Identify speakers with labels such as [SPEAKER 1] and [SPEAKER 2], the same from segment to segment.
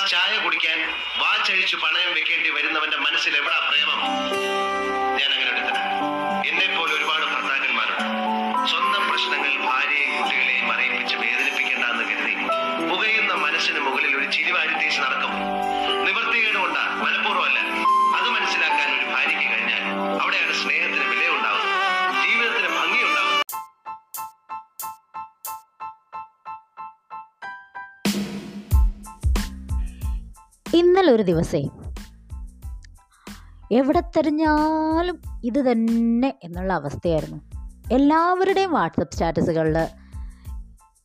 [SPEAKER 1] Glass ചായ കുടിക്കാൻ വാച്ചഴിച്ചു പണയം വെക്കേണ്ടി വരുന്നവന്റെ മനസ്സിൽ എവിടാ പ്രേമം? ഞാൻ അങ്ങനെ എടുത്തിട്ടുണ്ട് എന്നെ പോലെ ഒരുപാട് ഭർത്താക്കന്മാരുണ്ട്. സ്വന്തം പ്രശ്നങ്ങൾ ഭാര്യയെയും
[SPEAKER 2] ഇന്നലെ ഒരു ദിവസേ. എവിടെ തെരഞ്ഞാലും ഇത് തന്നെ എന്നുള്ള അവസ്ഥയായിരുന്നു. എല്ലാവരുടെയും വാട്സപ്പ് സ്റ്റാറ്റസുകളിൽ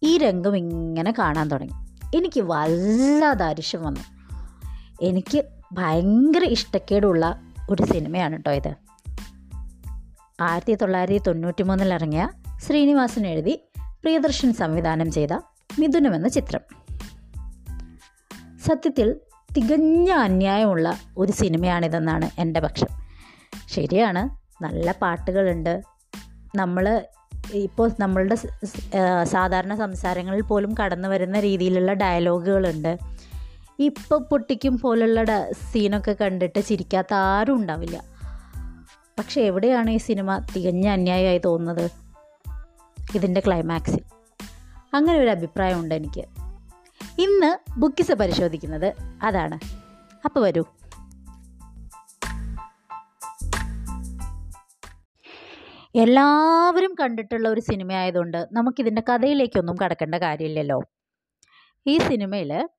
[SPEAKER 2] ഈ രംഗം ഇങ്ങനെ കാണാൻ തുടങ്ങി. എനിക്ക് വല്ലാതെ അരിശം വന്നു. എനിക്ക് ഭയങ്കര ഇഷ്ടക്കേടുള്ള ഒരു സിനിമയാണ് കേട്ടോ ഇത്. ആയിരത്തി തൊള്ളായിരത്തി തൊണ്ണൂറ്റി മൂന്നിൽ ഇറങ്ങിയ ശ്രീനിവാസൻ എഴുതി പ്രിയദർശൻ സംവിധാനം ചെയ്ത മിഥുനം എന്ന ചിത്രം. സത്യത്തിൽ തികഞ്ഞ അന്യായമുള്ള ഒരു സിനിമയാണിതെന്നാണ് എന്റെ പക്ഷം. ശരിയാണ് നല്ല പാട്ടുകളുണ്ട്. നമ്മൾ ഇപ്പോൾ നമ്മളുടെ സാധാരണ സംസാരങ്ങളിൽ പോലും കടന്നു വരുന്ന രീതിയിലുള്ള ഡയലോഗുകളുണ്ട്. ഇപ്പോൾ പൊട്ടിക്കും പോലുള്ള സീനൊക്കെ കണ്ടിട്ട് ചിരിക്കാത്ത ആരും ഉണ്ടാവില്ല. പക്ഷെ എവിടെയാണ് ഈ സിനിമ തികഞ്ഞ അന്യായമായി തോന്നുന്നത്? ഇതിന്റെ ക്ലൈമാക്സിൽ. അങ്ങനെ ഒരു അഭിപ്രായമുണ്ട് എനിക്ക്. ഇന്ന് ബുക്കിസ് പരിശോധിക്കുന്നത് അതാണ്. അപ്പോൾ വരൂ. എല്ലാവരും കണ്ടിട്ടുള്ള ഒരു സിനിമ ആയതുകൊണ്ട് നമുക്കിതിന്റെ കഥയിലേക്കൊന്നും കടക്കേണ്ട കാര്യമില്ലല്ലോ. ഈ സിനിമയിൽ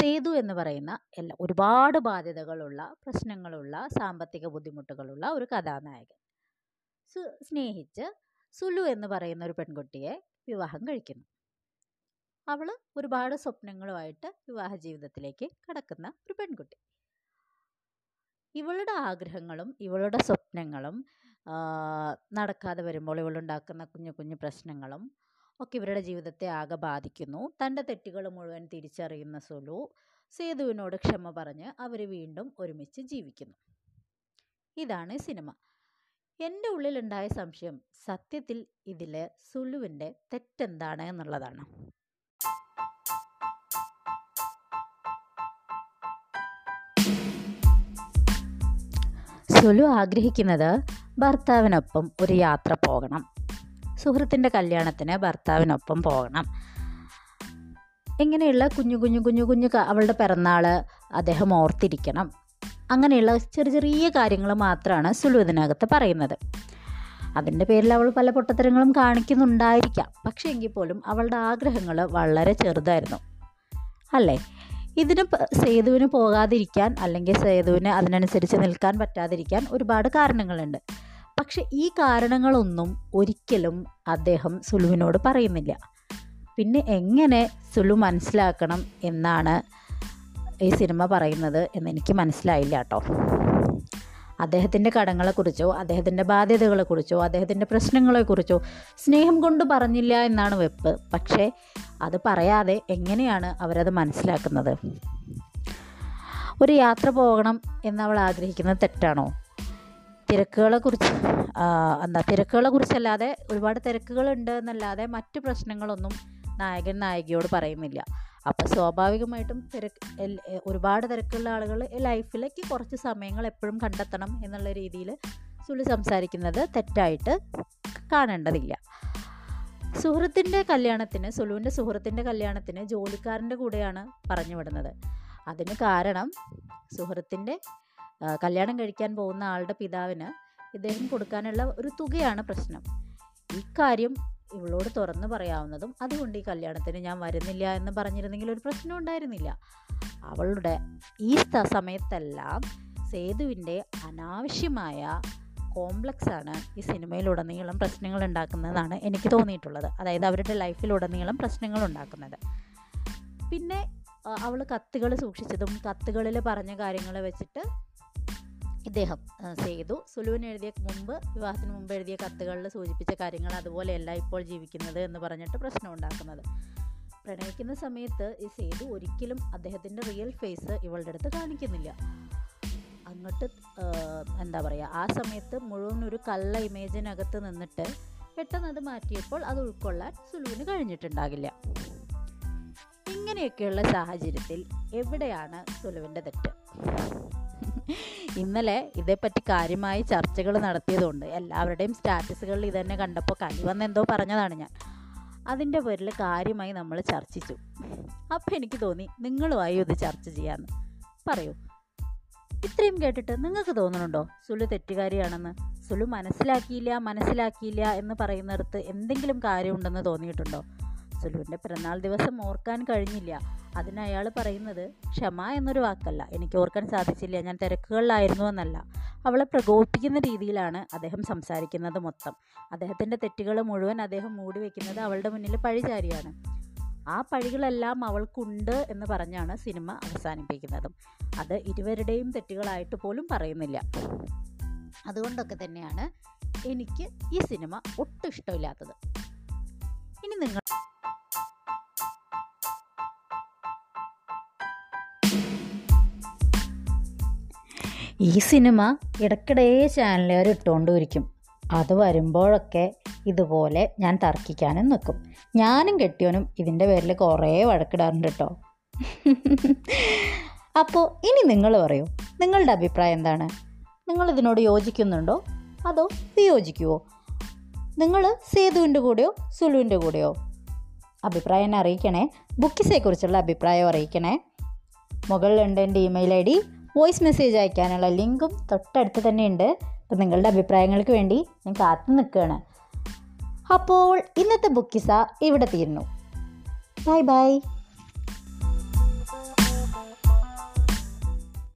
[SPEAKER 2] സേതു എന്ന് പറയുന്ന എല്ലാ ഒരുപാട് ബാധ്യതകളുള്ള പ്രശ്നങ്ങളുള്ള സാമ്പത്തിക ബുദ്ധിമുട്ടുകളുള്ള ഒരു കഥാനായകൻ. സ്നേഹിച്ച് സുലു എന്ന് പറയുന്ന ഒരു പെൺകുട്ടിയെ വിവാഹം കഴിക്കുന്നു. അവൾ ഒരുപാട് സ്വപ്നങ്ങളുമായിട്ട് വിവാഹ ജീവിതത്തിലേക്ക് കടക്കുന്ന ഒരു പെൺകുട്ടി. ഇവളുടെ ആഗ്രഹങ്ങളും ഇവളുടെ സ്വപ്നങ്ങളും നടക്കാതെ വരുമ്പോൾ ഇവളുണ്ടാക്കുന്ന കുഞ്ഞു കുഞ്ഞു പ്രശ്നങ്ങളും ഒക്കെ ഇവരുടെ ജീവിതത്തെ ആകെ ബാധിക്കുന്നു. തന്റെ തെറ്റുകൾ മുഴുവൻ തിരിച്ചറിയുന്ന സുലു സേതുവിനോട് ക്ഷമ പറഞ്ഞ് അവർ വീണ്ടും ഒരുമിച്ച് ജീവിക്കുന്നു. ഇതാണ് സിനിമ. എന്റെ ഉള്ളിലുണ്ടായ സംശയം സത്യത്തിൽ ഇതിൽ സുലുവിന്റെ തെറ്റെന്താണ് എന്നുള്ളതാണ്. സുലു ആഗ്രഹിക്കുന്നത് ഭർത്താവിനൊപ്പം ഒരു യാത്ര പോകണം. സുഹൃത്തിന്റെ കല്യാണത്തിന് ഭർത്താവിനൊപ്പം പോകണം. ഇങ്ങനെയുള്ള കുഞ്ഞു കുഞ്ഞു കുഞ്ഞു കുഞ്ഞു അവളുടെ പിറന്നാൾ അദ്ദേഹം ഓർത്തിരിക്കണം. അങ്ങനെയുള്ള ചെറിയ ചെറിയ കാര്യങ്ങൾ മാത്രമാണ് സുലു ഇതിനകത്ത് പറയുന്നത്. അതിന്റെ പേരിൽ അവൾ പല പൊട്ടത്തരങ്ങളും കാണിക്കുന്നുണ്ടായിരിക്കാം. പക്ഷേ എങ്കിൽ പോലും അവളുടെ ആഗ്രഹങ്ങൾ വളരെ ചെറുതായിരുന്നു. അല്ലേ? ഇതിന് സേതുവിന് പോകാതിരിക്കാൻ അല്ലെങ്കിൽ സേതുവിന് അതിനനുസരിച്ച് നിൽക്കാൻ പറ്റാതിരിക്കാൻ ഒരുപാട് കാരണങ്ങളുണ്ട്. പക്ഷെ ഈ കാരണങ്ങളൊന്നും ഒരിക്കലും അദ്ദേഹം സുലുവിനോട് പറയുന്നില്ല. പിന്നെ എങ്ങനെ സുലു മനസ്സിലാക്കണം എന്നാണ് ഈ സിനിമ പറയുന്നത് എന്നെനിക്ക് മനസ്സിലായില്ല കേട്ടോ. അദ്ദേഹത്തിന്റെ കടങ്ങളെക്കുറിച്ചോ അദ്ദേഹത്തിന്റെ ബാധ്യതകളെക്കുറിച്ചോ അദ്ദേഹത്തിന്റെ പ്രശ്നങ്ങളെക്കുറിച്ചോ സ്നേഹം കൊണ്ട് പറഞ്ഞില്ല എന്നാണ് വെപ്പ്. പക്ഷേ അത് പറയാതെ എങ്ങനെയാണ് അവരത് മനസ്സിലാക്കുന്നത്? ഒരു യാത്ര പോകണം എന്നവൾ ആഗ്രഹിക്കുന്നത് തെറ്റാണോ? തിരക്കുകളെക്കുറിച്ച് എന്താ തിരക്കുകളെ കുറിച്ചല്ലാതെ ഒരുപാട് തിരക്കുകളുണ്ട് എന്നല്ലാതെ മറ്റു പ്രശ്നങ്ങളൊന്നും നായകൻ നായികയോട് പറയുന്നില്ല. അപ്പോൾ സ്വാഭാവികമായിട്ടും തിരക്ക് ഒരുപാട് തിരക്കുള്ള ആളുകൾ ലൈഫിലേക്ക് കുറച്ച് സമയങ്ങൾ എപ്പോഴും കണ്ടെത്തണം എന്നുള്ള രീതിയിൽ സുളി സംസാരിക്കുന്നത് തെറ്റായിട്ട് കാണേണ്ടതില്ല. സുഹൃത്തിന്റെ കല്യാണത്തിന് സുലുവിന്റെ സുഹൃത്തിന്റെ കല്യാണത്തിന് ജോലിക്കാരന്റെ കൂടെയാണ് പറഞ്ഞു വിടുന്നത്. അതിന് കാരണം സുഹൃത്തിന്റെ കല്യാണം കഴിക്കാൻ പോകുന്ന ആളുടെ പിതാവിന് ഇദ്ദേഹം കൊടുക്കാനുള്ള ഒരു തുകയാണ് പ്രശ്നം. ഇക്കാര്യം ഇവളോട് തുറന്നു പറയാവുന്നതും അതുകൊണ്ട് ഈ കല്യാണത്തിന് ഞാൻ വരുന്നില്ല എന്ന് പറഞ്ഞിരുന്നെങ്കിൽ ഒരു പ്രശ്നം ഉണ്ടായിരുന്നില്ല. അവളുടെ ഈ സമയത്തെല്ലാം സേതുവിന്റെ അനാവശ്യമായ കോംപ്ലക്സാണ് ഈ സിനിമയിലുടനീളം പ്രശ്നങ്ങൾ ഉണ്ടാക്കുന്നതെന്നാണ് എനിക്ക് തോന്നിയിട്ടുള്ളത്. അതായത് അവരുടെ ലൈഫിലുടനീളം പ്രശ്നങ്ങൾ ഉണ്ടാക്കുന്നത്. പിന്നെ അവൾ കത്തുകൾ സൂക്ഷിച്ചതും കത്തുകളിൽ പറഞ്ഞ കാര്യങ്ങൾ വെച്ചിട്ട് ഇദ്ദേഹം സേതു സുലുവിന് എഴുതിയ മുമ്പ് വിവാഹത്തിന് മുമ്പ് എഴുതിയ കത്തുകളിൽ സൂചിപ്പിച്ച കാര്യങ്ങൾ അതുപോലെയല്ല ഇപ്പോൾ ജീവിക്കുന്നത് എന്ന് പറഞ്ഞിട്ട് പ്രശ്നം ഉണ്ടാക്കുന്നത്. പ്രണയിക്കുന്ന സമയത്ത് ഈ സേതു ഒരിക്കലും അദ്ദേഹത്തിന്റെ റിയൽ ഫേസ് ഇവളുടെ അടുത്ത് കാണിക്കുന്നില്ല. അങ്ങോട്ട് എന്താ പറയുക ആ സമയത്ത് മുഴുവൻ ഒരു കള്ള ഇമേജിനകത്ത് നിന്നിട്ട് പെട്ടെന്ന് അത് മാറ്റിയപ്പോൾ അത് ഉൾക്കൊള്ളാൻ സുലുവിന് കഴിഞ്ഞിട്ടുണ്ടാകില്ല. ഇങ്ങനെയൊക്കെയുള്ള സാഹചര്യത്തിൽ എവിടെയാണ് സുലുവിന്റെ തെറ്റ്? ഇന്നലെ ഇതേപ്പറ്റി കാര്യമായി ചർച്ചകൾ നടത്തിയതുകൊണ്ട് എല്ലാവരുടെയും സ്റ്റാറ്റസുകളിൽ ഇതന്നെ കണ്ടപ്പോൾ എന്തോ പറഞ്ഞതാണ് ഞാൻ. അതിന്റെ പേരിൽ കാര്യമായി നമ്മൾ ചർച്ചിച്ചു. അപ്പോൾ എനിക്ക് തോന്നി നിങ്ങളുമായി ഇത് ചർച്ച ചെയ്യാമെന്ന് പറയൂ. ഇത്രയും കേട്ടിട്ട് നിങ്ങൾക്ക് തോന്നുന്നുണ്ടോ സുലു തെറ്റുകാരിയാണെന്ന്. സുലു മനസ്സിലാക്കിയില്ല മനസ്സിലാക്കിയില്ല എന്ന് പറയുന്നിടത്ത് എന്തെങ്കിലും കാര്യമുണ്ടെന്ന് തോന്നിയിട്ടുണ്ടോ? സുലുവിന്റെ പിറന്നാൾ ദിവസം ഓർക്കാൻ കഴിഞ്ഞില്ല. അതിന് അയാൾ പറയുന്നത് ക്ഷമ എന്നൊരു വാക്കല്ല. എനിക്ക് ഓർക്കാൻ സാധിച്ചില്ല. ഞാൻ തിരക്കുകളിലായിരുന്നു എന്നല്ല. അവളെ പ്രകോപിപ്പിക്കുന്ന രീതിയിലാണ് അദ്ദേഹം സംസാരിക്കുന്നത് മൊത്തം. അദ്ദേഹത്തിന്റെ തെറ്റുകൾ മുഴുവൻ അദ്ദേഹം മൂടി വയ്ക്കുന്നത് അവളുടെ മുന്നിൽ പഴിചാരിയാണ്. ആ പഴികളെല്ലാം അവൾക്കുണ്ട് എന്ന് പറഞ്ഞാണ് സിനിമ അവസാനിപ്പിക്കുന്നതും. അത് ഇരുവരുടെയും തെറ്റുകളായിട്ട് പോലും പറയുന്നില്ല. അതുകൊണ്ടൊക്കെ തന്നെയാണ് എനിക്ക് ഈ സിനിമ ഒട്ടും ഇഷ്ടമില്ലാത്തത്. ഇനി നിങ്ങൾ ഈ സിനിമ ഇടയ്ക്കിടെ ചാനലുകാർ ഇട്ടുകൊണ്ടിരിക്കും. അത് വരുമ്പോഴൊക്കെ ഇതുപോലെ ഞാൻ തർക്കിക്കാനും നിൽക്കും ഞാനും കെട്ടിയോനും ഇതിന്റെ പേരിൽ കുറേ വഴക്കിടാറുണ്ട് കേട്ടോ. അപ്പോൾ ഇനി നിങ്ങൾ പറയൂ നിങ്ങളുടെ അഭിപ്രായം എന്താണ്? നിങ്ങൾ ഇതിനോട് യോജിക്കുന്നുണ്ടോ? അതോ വിയോജിക്കുവോ? നിങ്ങൾ സേതുവിന്റെ കൂടെയോ സുലുവിന്റെ കൂടെയോ? അഭിപ്രായം അറിയിക്കണേ. ബുക്കിസെക്കുറിച്ചുള്ള അഭിപ്രായം അറിയിക്കണേ. മുകളിലുണ്ട് എന്റെ email I D. Voice message അയക്കാനുള്ള ലിങ്കും തൊട്ടടുത്ത് തന്നെയുണ്ട്. അപ്പോൾ നിങ്ങളുടെ അഭിപ്രായങ്ങൾക്ക് വേണ്ടി ഞാൻ കാത്തു നിൽക്കുകയാണ്. അപ്പോൾ ഇന്നത്തെ ബുക്കിസ ഇവിടെ തീരുന്നു. Bye bye.